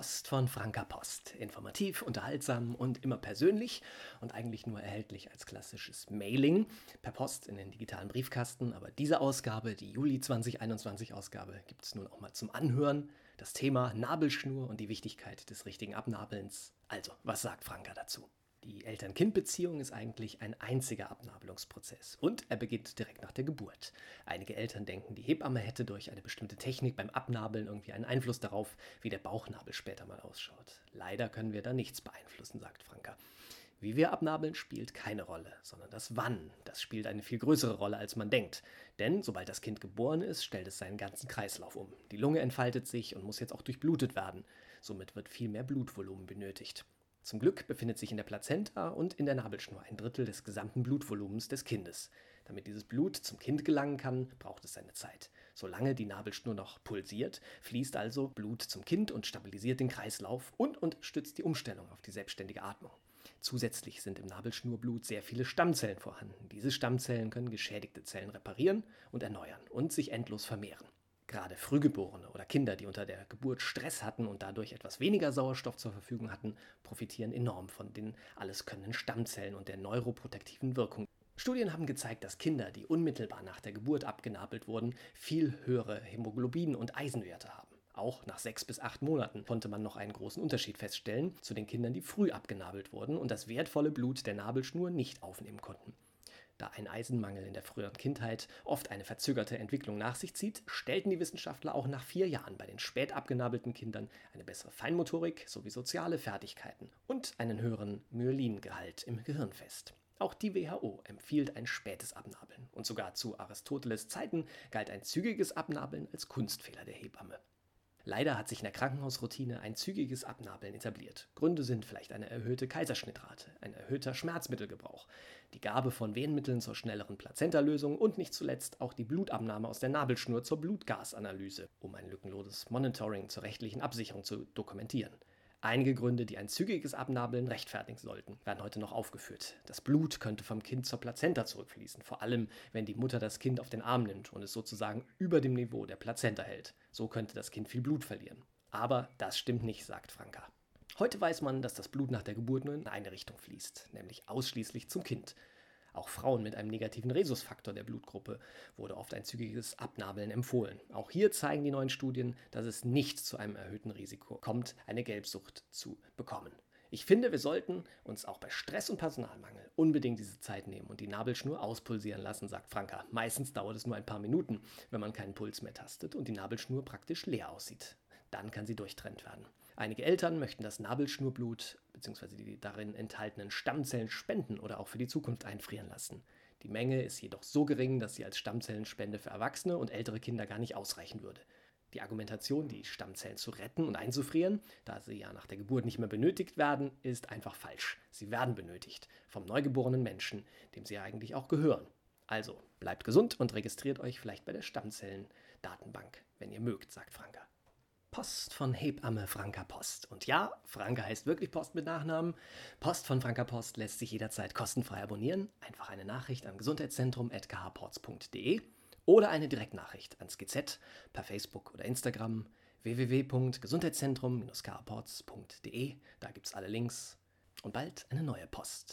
Post von Franka Post. Informativ, unterhaltsam und immer persönlich und eigentlich nur erhältlich als klassisches Mailing per Post in den digitalen Briefkasten. Aber diese Ausgabe, die Juli 2021 Ausgabe, gibt es nun auch mal zum Anhören. Das Thema Nabelschnur und die Wichtigkeit des richtigen Abnabelns. Also, was sagt Franka dazu? Die Eltern-Kind-Beziehung ist eigentlich ein einziger Abnabelungsprozess und er beginnt direkt nach der Geburt. Einige Eltern denken, die Hebamme hätte durch eine bestimmte Technik beim Abnabeln irgendwie einen Einfluss darauf, wie der Bauchnabel später mal ausschaut. Leider können wir da nichts beeinflussen, sagt Franka. Wie wir abnabeln, spielt keine Rolle, sondern das Wann. Das spielt eine viel größere Rolle, als man denkt. Denn sobald das Kind geboren ist, stellt es seinen ganzen Kreislauf um. Die Lunge entfaltet sich und muss jetzt auch durchblutet werden. Somit wird viel mehr Blutvolumen benötigt. Zum Glück befindet sich in der Plazenta und in der Nabelschnur ein Drittel des gesamten Blutvolumens des Kindes. Damit dieses Blut zum Kind gelangen kann, braucht es seine Zeit. Solange die Nabelschnur noch pulsiert, fließt also Blut zum Kind und stabilisiert den Kreislauf und unterstützt die Umstellung auf die selbstständige Atmung. Zusätzlich sind im Nabelschnurblut sehr viele Stammzellen vorhanden. Diese Stammzellen können geschädigte Zellen reparieren und erneuern und sich endlos vermehren. Gerade Frühgeborene oder Kinder, die unter der Geburt Stress hatten und dadurch etwas weniger Sauerstoff zur Verfügung hatten, profitieren enorm von den alleskönnenden Stammzellen und der neuroprotektiven Wirkung. Studien haben gezeigt, dass Kinder, die unmittelbar nach der Geburt abgenabelt wurden, viel höhere Hämoglobin- und Eisenwerte haben. Auch nach sechs bis acht Monaten konnte man noch einen großen Unterschied feststellen zu den Kindern, die früh abgenabelt wurden und das wertvolle Blut der Nabelschnur nicht aufnehmen konnten. Da ein Eisenmangel in der früheren Kindheit oft eine verzögerte Entwicklung nach sich zieht, stellten die Wissenschaftler auch nach vier Jahren bei den spät abgenabelten Kindern eine bessere Feinmotorik sowie soziale Fertigkeiten und einen höheren Myelingehalt im Gehirn fest. Auch die WHO empfiehlt ein spätes Abnabeln und sogar zu Aristoteles Zeiten galt ein zügiges Abnabeln als Kunstfehler der Hebamme. Leider hat sich in der Krankenhausroutine ein zügiges Abnabeln etabliert. Gründe sind vielleicht eine erhöhte Kaiserschnittrate, ein erhöhter Schmerzmittelgebrauch, die Gabe von Venenmitteln zur schnelleren Plazentalösung und nicht zuletzt auch die Blutabnahme aus der Nabelschnur zur Blutgasanalyse, um ein lückenloses Monitoring zur rechtlichen Absicherung zu dokumentieren. Einige Gründe, die ein zügiges Abnabeln rechtfertigen sollten, werden heute noch aufgeführt. Das Blut könnte vom Kind zur Plazenta zurückfließen, vor allem wenn die Mutter das Kind auf den Arm nimmt und es sozusagen über dem Niveau der Plazenta hält. So könnte das Kind viel Blut verlieren. Aber das stimmt nicht, sagt Franka. Heute weiß man, dass das Blut nach der Geburt nur in eine Richtung fließt, nämlich ausschließlich zum Kind. Auch Frauen mit einem negativen Rhesusfaktor der Blutgruppe wurde oft ein zügiges Abnabeln empfohlen. Auch hier zeigen die neuen Studien, dass es nicht zu einem erhöhten Risiko kommt, eine Gelbsucht zu bekommen. Ich finde, wir sollten uns auch bei Stress und Personalmangel unbedingt diese Zeit nehmen und die Nabelschnur auspulsieren lassen, sagt Franka. Meistens dauert es nur ein paar Minuten, wenn man keinen Puls mehr tastet und die Nabelschnur praktisch leer aussieht. Dann kann sie durchtrennt werden. Einige Eltern möchten das Nabelschnurblut bzw. die darin enthaltenen Stammzellen spenden oder auch für die Zukunft einfrieren lassen. Die Menge ist jedoch so gering, dass sie als Stammzellenspende für Erwachsene und ältere Kinder gar nicht ausreichen würde. Die Argumentation, die Stammzellen zu retten und einzufrieren, da sie ja nach der Geburt nicht mehr benötigt werden, ist einfach falsch. Sie werden benötigt vom neugeborenen Menschen, dem sie ja eigentlich auch gehören. Also bleibt gesund und registriert euch vielleicht bei der Stammzellen-Datenbank, wenn ihr mögt, sagt Franka. Post von Hebamme Franka Post. Und ja, Franka heißt wirklich Post mit Nachnamen. Post von Franka Post lässt sich jederzeit kostenfrei abonnieren. Einfach eine Nachricht an gesundheitszentrum.khports.de oder eine Direktnachricht ans GZ per Facebook oder Instagram www.gesundheitszentrum-khports.de. Da gibt es alle Links und bald eine neue Post.